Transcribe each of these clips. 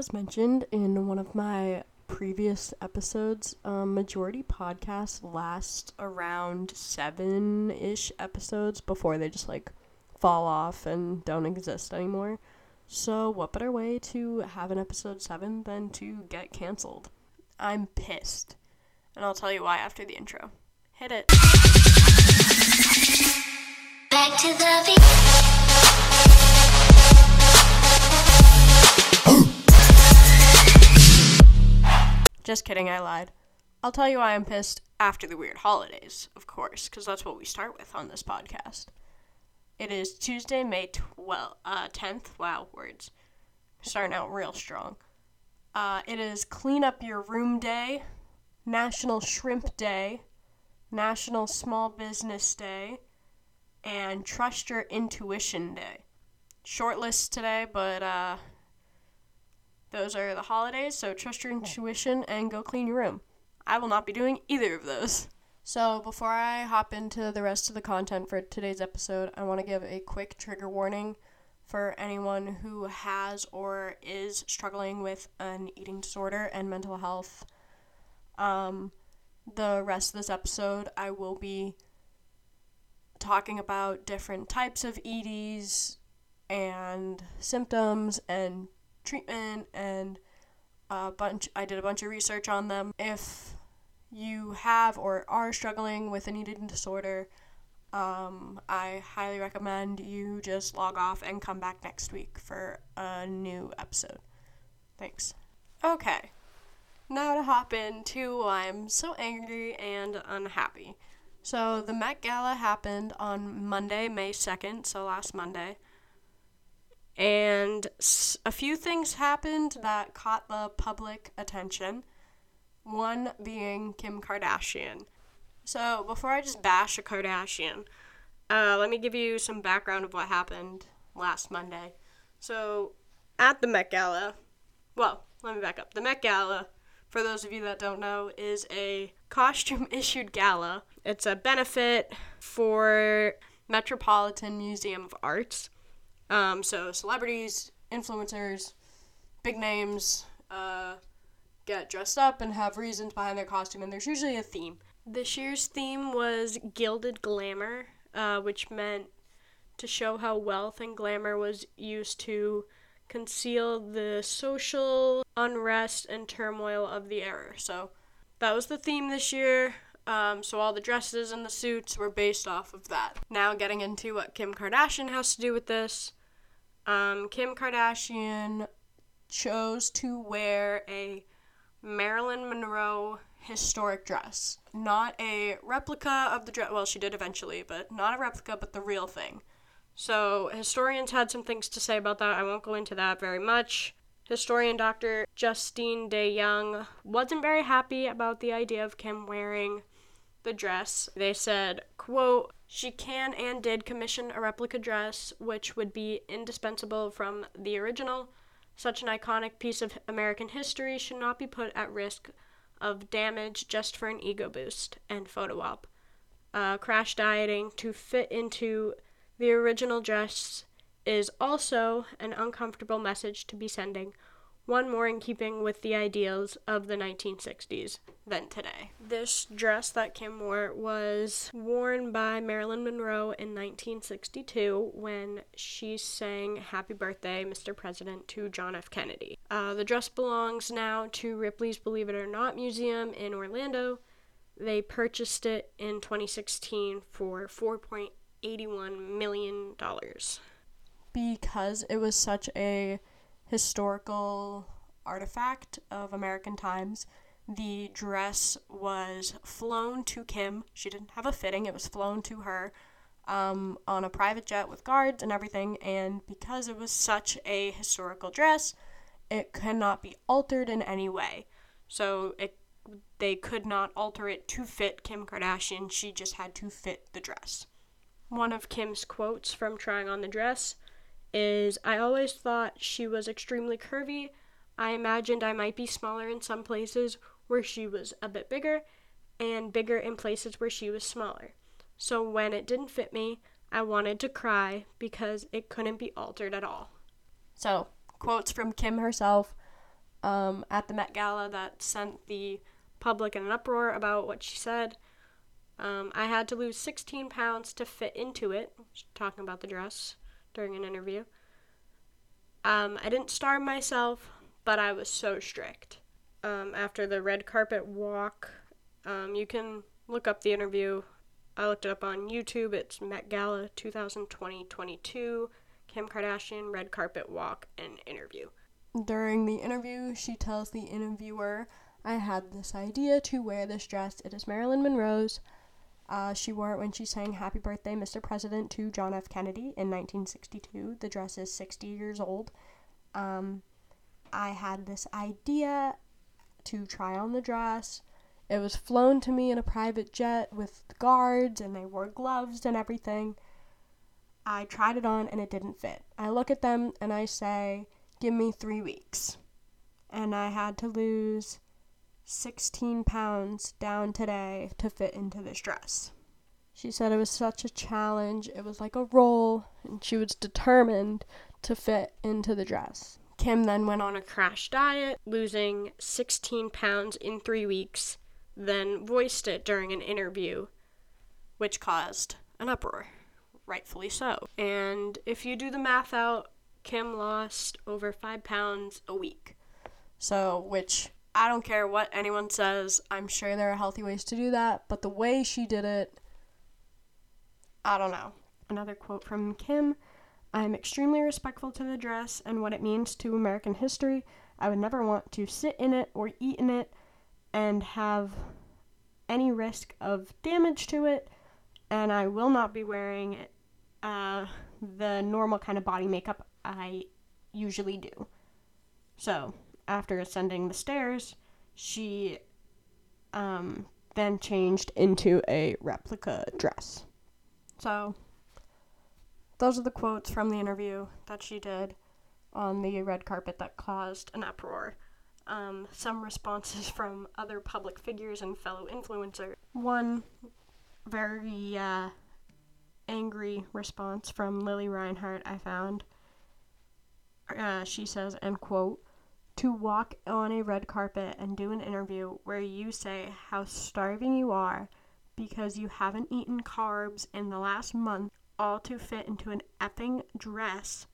as mentioned in one of my previous episodes, um, majority podcasts last around seven ish episodes before they just like fall off and don't exist anymore. So, what better way to have an episode seven than to get canceled? I'm pissed. And I'll tell you why after the intro. Hit it. Back to the Just kidding, I lied. I'll tell you why I'm pissed after the weird holidays, of course, because that's what we start with on this podcast. It is Tuesday, May 12th, uh, 10th. Wow, words. Starting out real strong. Uh, it is Clean Up Your Room Day, National Shrimp Day, National Small Business Day, and Trust Your Intuition Day. Short list today, but uh, those are the holidays, so trust your intuition and go clean your room. I will not be doing either of those. So, before I hop into the rest of the content for today's episode, I want to give a quick trigger warning for anyone who has or is struggling with an eating disorder and mental health. Um, the rest of this episode, I will be talking about different types of EDs and symptoms and treatment and a bunch I did a bunch of research on them. If you have or are struggling with an eating disorder, um, I highly recommend you just log off and come back next week for a new episode. Thanks. Okay, now to hop into why I'm so angry and unhappy. So, the Met Gala happened on Monday, May 2nd, so last Monday and a few things happened that caught the public attention. One being Kim Kardashian. So, before I just bash a Kardashian, uh, let me give you some background of what happened last Monday. So, at the Met Gala, well, let me back up. The Met Gala, for those of you that don't know, is a costume issued gala. It's a benefit for Metropolitan Museum of Arts um, so celebrities, influencers, big names uh, get dressed up and have reasons behind their costume, and there's usually a theme. This year's theme was gilded glamour, uh, which meant to show how wealth and glamour was used to conceal the social unrest and turmoil of the era. So that was the theme this year. Um, so all the dresses and the suits were based off of that. Now, getting into what Kim Kardashian has to do with this um, Kim Kardashian chose to wear a Marilyn Monroe historic dress. Not a replica of the dress. Well, she did eventually, but not a replica, but the real thing. So, historians had some things to say about that. I won't go into that very much. Historian Dr. Justine DeYoung wasn't very happy about the idea of Kim wearing the dress. They said, quote, she can and did commission a replica dress, which would be indispensable from the original. Such an iconic piece of American history should not be put at risk of damage just for an ego boost and photo op. Uh, crash dieting to fit into the original dress is also an uncomfortable message to be sending one more in keeping with the ideals of the 1960s than today. This dress that Kim wore was worn by Marilyn Monroe in 1962 when she sang Happy Birthday, Mr. President to John F. Kennedy. Uh, the dress belongs now to Ripley's Believe It or Not Museum in Orlando. They purchased it in 2016 for $4.81 million. Because it was such a historical artifact of American times. The dress was flown to Kim. She didn't have a fitting, it was flown to her um, on a private jet with guards and everything. And because it was such a historical dress, it cannot be altered in any way. So it they could not alter it to fit Kim Kardashian. She just had to fit the dress. One of Kim's quotes from trying on the dress is I always thought she was extremely curvy. I imagined I might be smaller in some places where she was a bit bigger, and bigger in places where she was smaller. So when it didn't fit me, I wanted to cry because it couldn't be altered at all. So, quotes from Kim herself um, at the Met Gala that sent the public in an uproar about what she said. Um, I had to lose 16 pounds to fit into it, talking about the dress during an interview. Um, I didn't starve myself, but I was so strict. Um, after the red carpet walk, um, you can look up the interview. I looked it up on YouTube. It's Met Gala 2020 22, Kim Kardashian red carpet walk and interview. During the interview, she tells the interviewer, I had this idea to wear this dress. It is Marilyn Monroe's. Uh, she wore it when she sang Happy Birthday, Mr. President to John F. Kennedy in 1962. The dress is 60 years old. Um, I had this idea to try on the dress. It was flown to me in a private jet with guards, and they wore gloves and everything. I tried it on and it didn't fit. I look at them and I say, Give me three weeks. And I had to lose 16 pounds down today to fit into this dress. She said it was such a challenge. It was like a role, and she was determined to fit into the dress. Kim then went on a crash diet, losing 16 pounds in three weeks, then voiced it during an interview, which caused an uproar. Rightfully so. And if you do the math out, Kim lost over five pounds a week. So, which I don't care what anyone says. I'm sure there are healthy ways to do that, but the way she did it, I don't know. Another quote from Kim I am extremely respectful to the dress and what it means to American history. I would never want to sit in it or eat in it and have any risk of damage to it, and I will not be wearing uh, the normal kind of body makeup I usually do. So, after ascending the stairs, she um, then changed into a replica dress. So, those are the quotes from the interview that she did on the red carpet that caused an uproar. Um, some responses from other public figures and fellow influencers. One very uh, angry response from Lili Reinhart I found. Uh, she says, end quote, to walk on a red carpet and do an interview where you say how starving you are because you haven't eaten carbs in the last month, all to fit into an effing dress.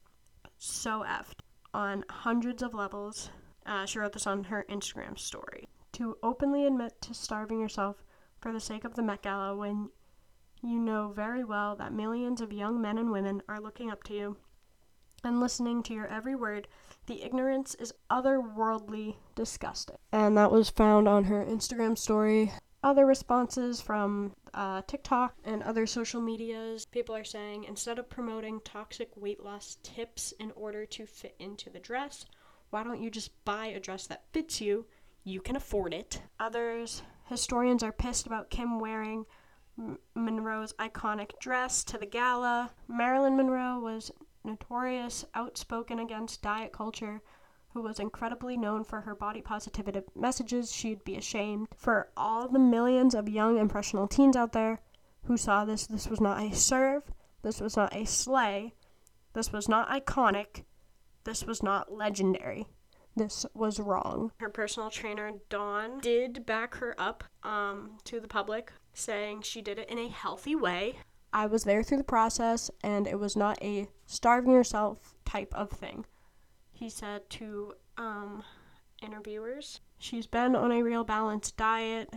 So effed on hundreds of levels. Uh, she wrote this on her Instagram story. To openly admit to starving yourself for the sake of the Met Gala when you know very well that millions of young men and women are looking up to you and listening to your every word the ignorance is otherworldly disgusting. And that was found on her Instagram story. Other responses from uh, TikTok and other social medias, people are saying instead of promoting toxic weight loss tips in order to fit into the dress, why don't you just buy a dress that fits you? You can afford it. Others, historians are pissed about Kim wearing Monroe's iconic dress to the gala. Marilyn Monroe was notorious, outspoken against diet culture, who was incredibly known for her body positivity messages, she'd be ashamed. For all the millions of young impressionable teens out there who saw this, this was not a serve, this was not a slay, this was not iconic, this was not legendary. This was wrong. Her personal trainer, Dawn, did back her up um, to the public, saying she did it in a healthy way. I was there through the process, and it was not a starving yourself type of thing. He said to um, interviewers, she's been on a real balanced diet,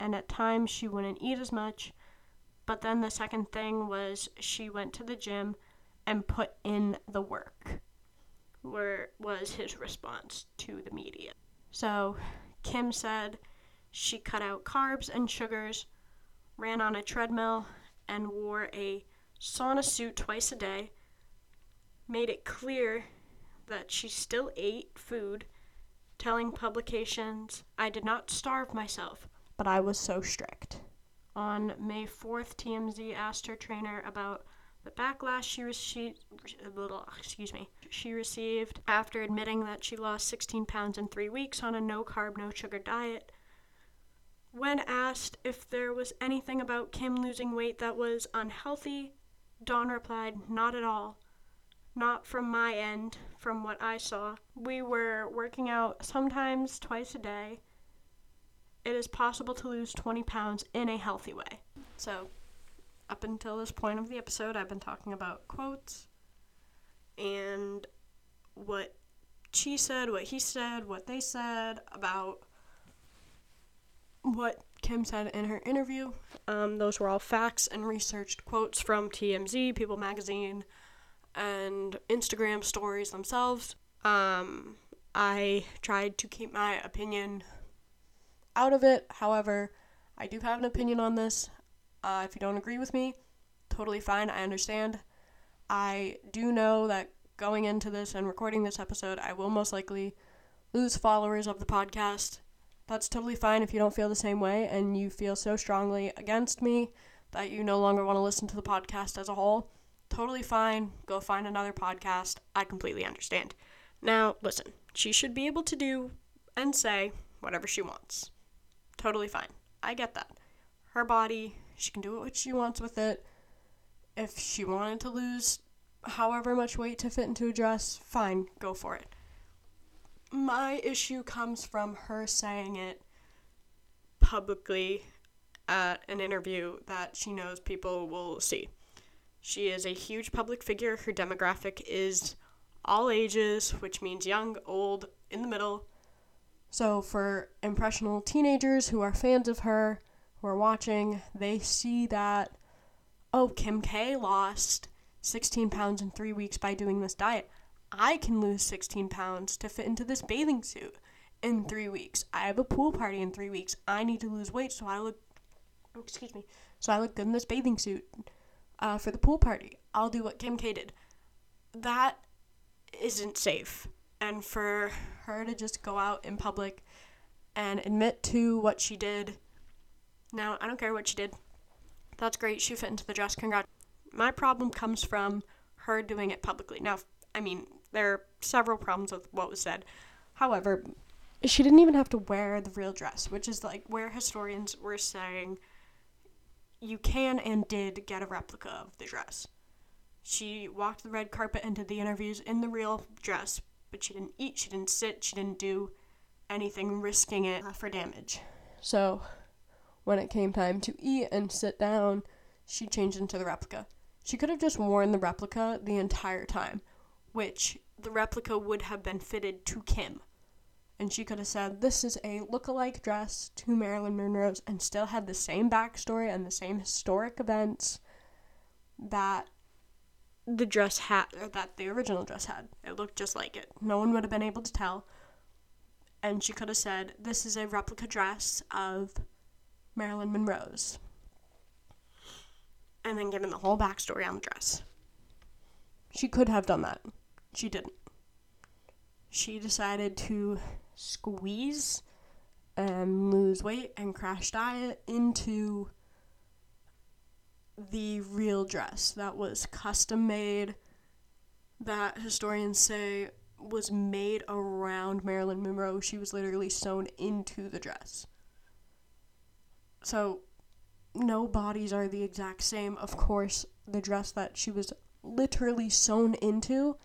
and at times she wouldn't eat as much. But then the second thing was she went to the gym and put in the work, where was his response to the media. So Kim said she cut out carbs and sugars, ran on a treadmill, and wore a sauna suit twice a day, made it clear that she still ate food, telling publications, I did not starve myself, but I was so strict. On May 4th, TMZ asked her trainer about the backlash she received, excuse me, she received after admitting that she lost 16 pounds in three weeks on a no carb, no sugar diet. When asked if there was anything about Kim losing weight that was unhealthy, Dawn replied, Not at all. not from my end, from what I saw. We were working out sometimes twice a day. It is possible to lose 20 pounds in a healthy way. So, up until this point of the episode, I've been talking about quotes and what she said, what he said, what they said about what Kim said in her interview. Um, those were all facts and researched quotes from TMZ, People Magazine, and Instagram stories themselves. Um, I tried to keep my opinion out of it. However, I do have an opinion on this. Uh, if you don't agree with me, totally fine. I understand. I do know that going into this and recording this episode, I will most likely lose followers of the podcast. That's totally fine if you don't feel the same way and you feel so strongly against me that you no longer want to listen to the podcast as a whole. Totally fine. Go find another podcast. I completely understand. Now, listen, she should be able to do and say whatever she wants. Totally fine. I get that. Her body, she can do what she wants with it. If she wanted to lose however much weight to fit into a dress, fine, go for it. My issue comes from her saying it publicly at an interview that she knows people will see. She is a huge public figure. Her demographic is all ages, which means young, old, in the middle. So, for impressionable teenagers who are fans of her, who are watching, they see that, oh, Kim K lost 16 pounds in three weeks by doing this diet. I can lose 16 pounds to fit into this bathing suit in three weeks. I have a pool party in three weeks. I need to lose weight so I look, oh, excuse me, so I look good in this bathing suit uh, for the pool party. I'll do what Kim K did. That isn't safe. And for her to just go out in public and admit to what she did. Now, I don't care what she did. That's great. She fit into the dress. Congrats. My problem comes from her doing it publicly. Now, I mean, there are several problems with what was said. However, she didn't even have to wear the real dress, which is like where historians were saying you can and did get a replica of the dress. She walked the red carpet and did the interviews in the real dress, but she didn't eat, she didn't sit, she didn't do anything risking it uh, for damage. So, when it came time to eat and sit down, she changed into the replica. She could have just worn the replica the entire time, which the replica would have been fitted to Kim. And she could have said, This is a look-alike dress to Marilyn Monroe's, and still had the same backstory and the same historic events that the dress had, or that the original dress had. It looked just like it. No one would have been able to tell. And she could have said, This is a replica dress of Marilyn Monroe's and then given the whole backstory on the dress. She could have done that. She didn't. She decided to squeeze and lose weight and crash diet into the real dress that was custom made, that historians say was made around Marilyn Monroe. She was literally sewn into the dress. So no bodies are the exact same. Of course, the dress that she was literally sewn into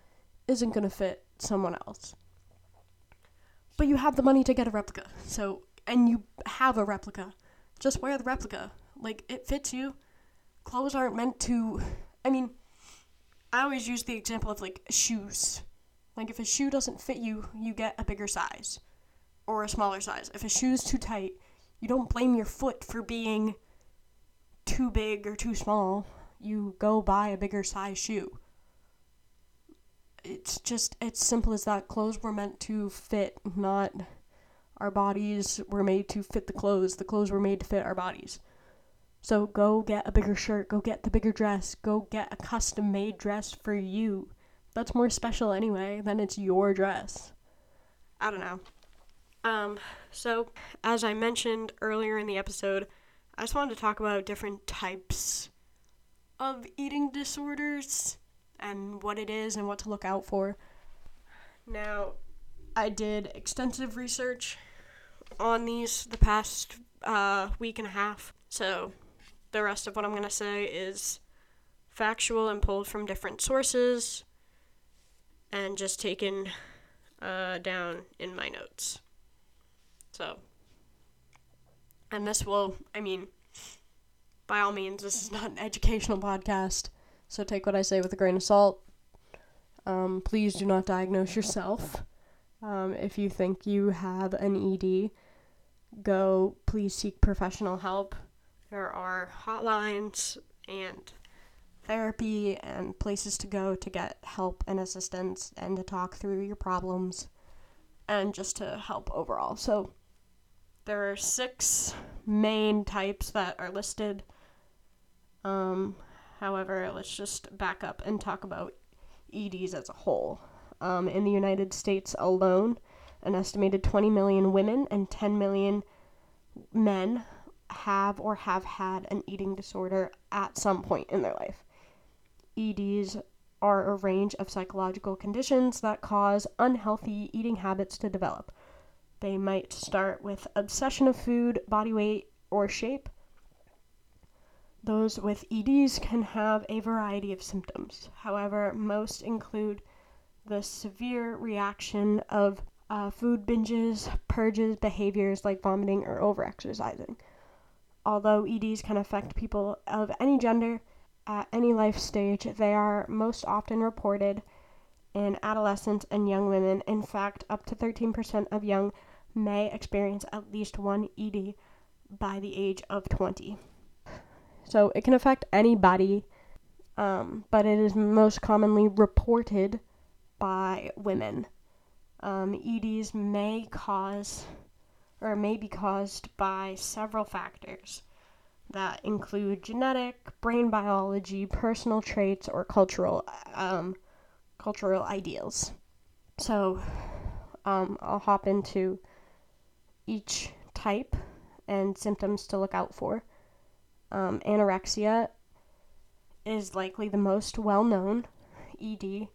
isn't going to fit someone else. But you have the money to get a replica. So, and you have a replica. Just wear the replica. Like, it fits you. Clothes aren't meant to. I mean, I always use the example of like shoes. Like, if a shoe doesn't fit you, you get a bigger size or a smaller size. If a shoe's too tight, you don't blame your foot for being too big or too small, you go buy a bigger size shoe. It's just it's simple as that. Clothes were meant to fit, not our bodies were made to fit the clothes. The clothes were made to fit our bodies. So go get a bigger shirt, go get the bigger dress, go get a custom made dress for you. That's more special anyway than it's your dress. I don't know. Um, so as I mentioned earlier in the episode, I just wanted to talk about different types of eating disorders and what it is and what to look out for. Now, I did extensive research on these the past uh, week and a half, so the rest of what I'm going to say is factual and pulled from different sources. and just taken uh, down in my notes. So, and this will, I mean, by all means, this is not an educational podcast, so take what I say with a grain of salt. Um, please do not diagnose yourself. Um, if you think you have an ED, go please seek professional help. There are hotlines and therapy and places to go to get help and assistance and to talk through your problems and just to help overall. So there are six main types that are listed. Um, however, let's just back up and talk about EDs as a whole. Um, in the United States alone, an estimated 20 million women and 10 million men have or have had an eating disorder at some point in their life. EDs are a range of psychological conditions that cause unhealthy eating habits to develop. They might start with obsession of food, body weight, or shape. Those with EDs can have a variety of symptoms. However, most include the severe reaction of uh, food binges, purges, behaviors like vomiting or overexercising. Although EDs can affect people of any gender, at any life stage, they are most often reported in adolescents and young women. In fact, up to 13% of young may experience at least one ED by the age of 20. So it can affect anybody, um, but it is most commonly reported by women. Um, EDs may cause or may be caused by several factors that include genetic, brain biology, personal traits, or cultural um, cultural ideals. So um, I'll hop into each type and symptoms to look out for. Um, anorexia is likely the most well known ED.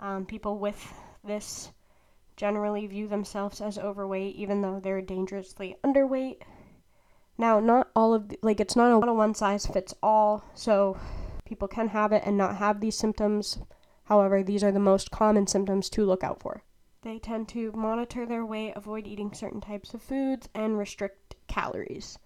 Um, people with this generally view themselves as overweight, even though they're dangerously underweight. Now, not all of the, like it's not a one size fits all, so people can have it and not have these symptoms. However, these are the most common symptoms to look out for. They tend to monitor their weight, avoid eating certain types of foods, and restrict calories.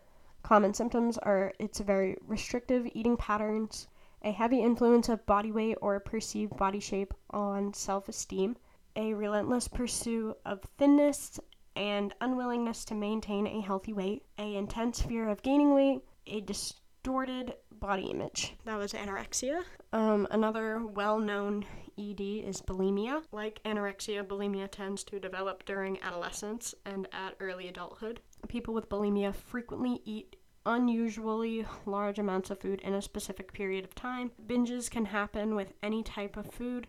Common symptoms are it's very restrictive eating patterns, a heavy influence of body weight or perceived body shape on self esteem, a relentless pursuit of thinness and unwillingness to maintain a healthy weight, a intense fear of gaining weight, a distorted body image. That was anorexia. Um, another well-known ED is bulimia. Like anorexia, bulimia tends to develop during adolescence and at early adulthood. People with bulimia frequently eat unusually large amounts of food in a specific period of time. Binges can happen with any type of food,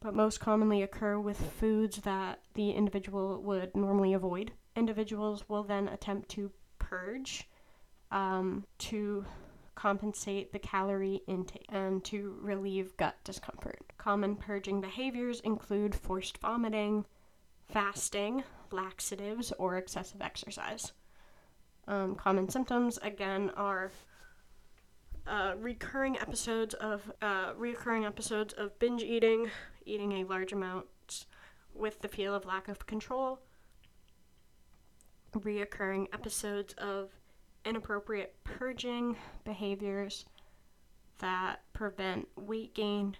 but most commonly occur with foods that the individual would normally avoid. Individuals will then attempt to purge um, to compensate the calorie intake and to relieve gut discomfort. Common purging behaviors include forced vomiting, fasting, laxatives, or excessive exercise. Um, common symptoms again are uh, recurring episodes of uh, recurring episodes of binge eating, eating a large amount with the feel of lack of control, reoccurring episodes of inappropriate purging behaviors that prevent weight gain,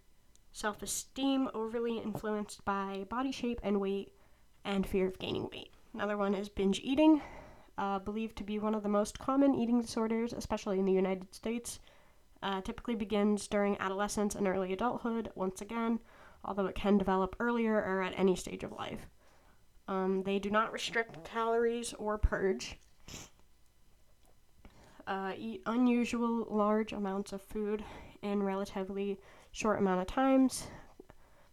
self esteem overly influenced by body shape and weight, and fear of gaining weight. Another one is binge eating, uh, believed to be one of the most common eating disorders, especially in the United States. Uh, typically begins during adolescence and early adulthood, once again, although it can develop earlier or at any stage of life. Um, they do not restrict calories or purge. Uh, eat unusual large amounts of food in relatively short amount of times.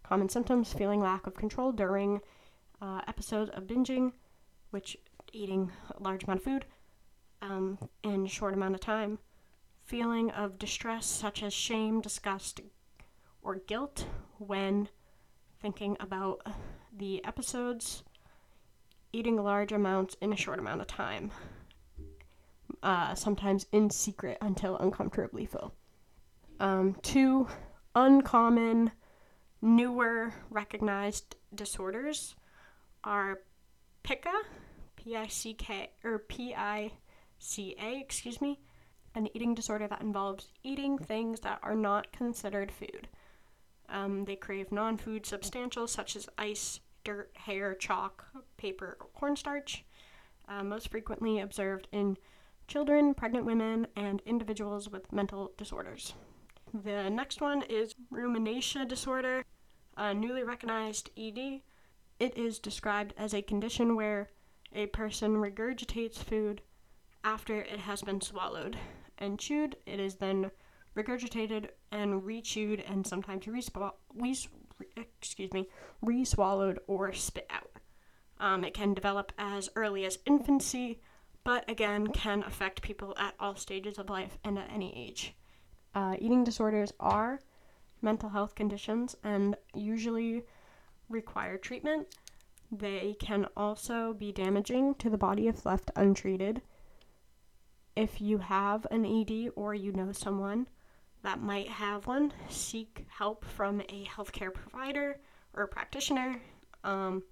Common symptoms: feeling lack of control during uh, episodes of binging, which eating a large amount of food um, in a short amount of time. Feeling of distress such as shame, disgust, or guilt when thinking about the episodes, eating large amounts in a short amount of time, uh, sometimes in secret until uncomfortably full. Um, two uncommon newer recognized disorders are PICA, P I C K, or P I C A, excuse me, an eating disorder that involves eating things that are not considered food. Um, they crave non food substantials such as ice, dirt, hair, chalk, paper, or cornstarch, uh, most frequently observed in children, pregnant women, and individuals with mental disorders. The next one is rumination disorder, a newly recognized ED. It is described as a condition where a person regurgitates food after it has been swallowed and chewed. It is then regurgitated and rechewed and sometimes excuse me, re-swallowed or spit out. Um, it can develop as early as infancy, but again can affect people at all stages of life and at any age. Uh, eating disorders are mental health conditions and usually require treatment. They can also be damaging to the body if left untreated. If you have an ED or you know someone that might have one, seek help from a healthcare provider or practitioner um,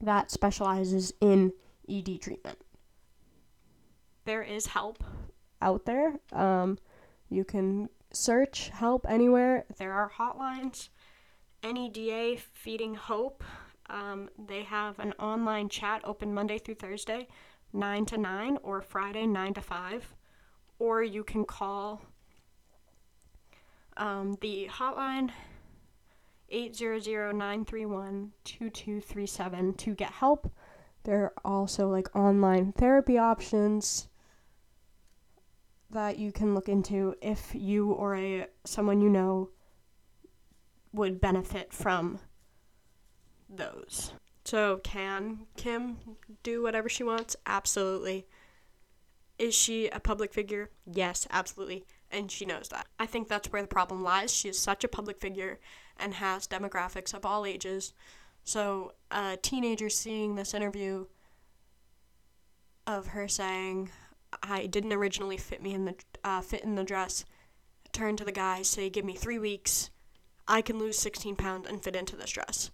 that specializes in ED treatment. There is help out there. Um, you can search help anywhere. There are hotlines. NEDA Feeding Hope. Um, they have an online chat open Monday through Thursday, 9 to 9, or Friday, 9 to 5. Or you can call um, the hotline 800-931-2237 to get help. There are also like online therapy options that you can look into if you or a someone you know would benefit from those. So can Kim do whatever she wants? Absolutely. Is she a public figure? Yes, absolutely. And she knows that. I think that's where the problem lies. She is such a public figure and has demographics of all ages. So a teenager seeing this interview of her saying, I didn't originally fit me in the uh, fit in the dress. Turn to the guy, say, "Give me three weeks. I can lose 16 pounds and fit into this dress."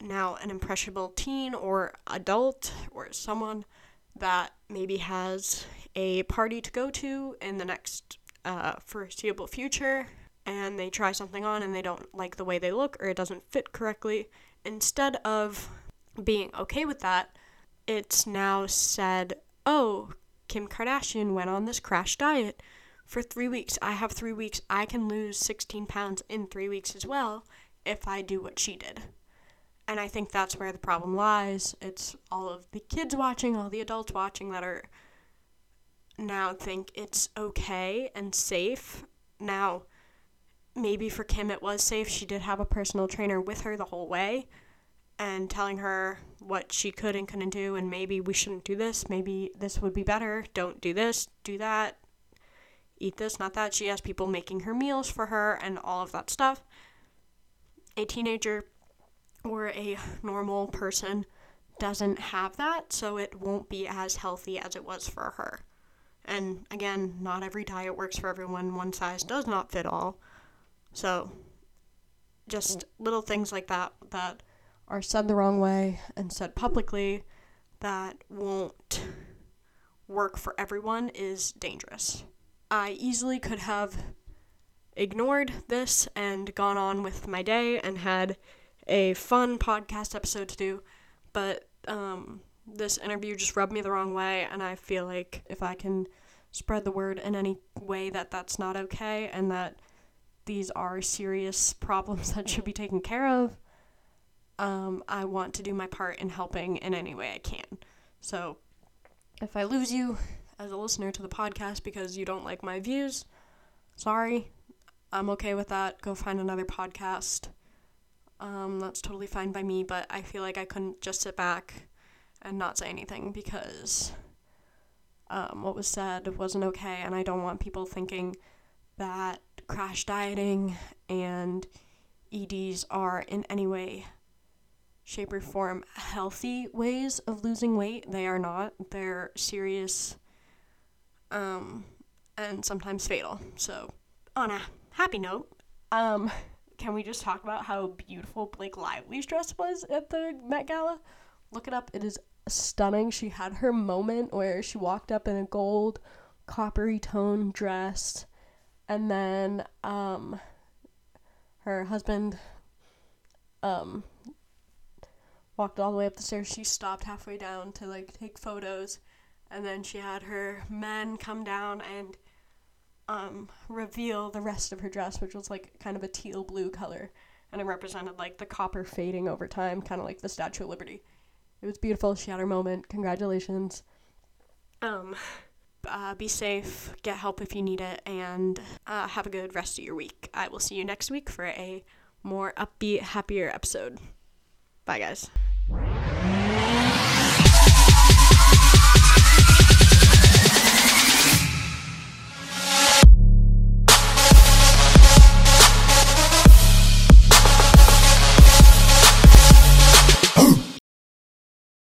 Now, an impressionable teen or adult or someone that maybe has a party to go to in the next uh, foreseeable future, and they try something on and they don't like the way they look or it doesn't fit correctly, instead of being okay with that, it's now said, "Oh, Kim Kardashian went on this crash diet for three weeks. I have three weeks. I can lose 16 pounds in three weeks as well if I do what she did. And I think that's where the problem lies. It's all of the kids watching, all the adults watching that are now think it's okay and safe. Now, maybe for Kim it was safe. She did have a personal trainer with her the whole way and telling her what she could and couldn't do, and maybe we shouldn't do this, maybe this would be better, don't do this, do that, eat this, not that. She has people making her meals for her and all of that stuff. A teenager or a normal person doesn't have that, so it won't be as healthy as it was for her. And again, not every diet works for everyone. One size does not fit all. So, just little things like that that are said the wrong way and said publicly that won't work for everyone is dangerous. I easily could have ignored this and gone on with my day and had a fun podcast episode to do, but um, this interview just rubbed me the wrong way, and I feel like if I can spread the word in any way that that's not okay and that these are serious problems that should be taken care of, um, I want to do my part in helping in any way I can. So, if I lose you as a listener to the podcast because you don't like my views, sorry. I'm okay with that. Go find another podcast. Um, that's totally fine by me, but I feel like I couldn't just sit back and not say anything because um, what was said wasn't okay, and I don't want people thinking that crash dieting and EDs are in any way shape, or form healthy ways of losing weight. They are not. They're serious um, and sometimes fatal. So, on a happy note, um, can we just talk about how beautiful Blake Lively's dress was at the Met Gala? Look it up. It is stunning. She had her moment where she walked up in a gold, coppery tone dress, and then um, her husband um, walked all the way up the stairs. She stopped halfway down to like take photos, and then she had her men come down and um, reveal the rest of her dress, which was like kind of a teal blue color, and it represented like the copper fading over time, kind of like the Statue of Liberty. It was beautiful. She had her moment. Congratulations. Um, uh, be safe, get help if you need it, and uh, have a good rest of your week. I will see you next week for a more upbeat, happier episode. Bye, guys.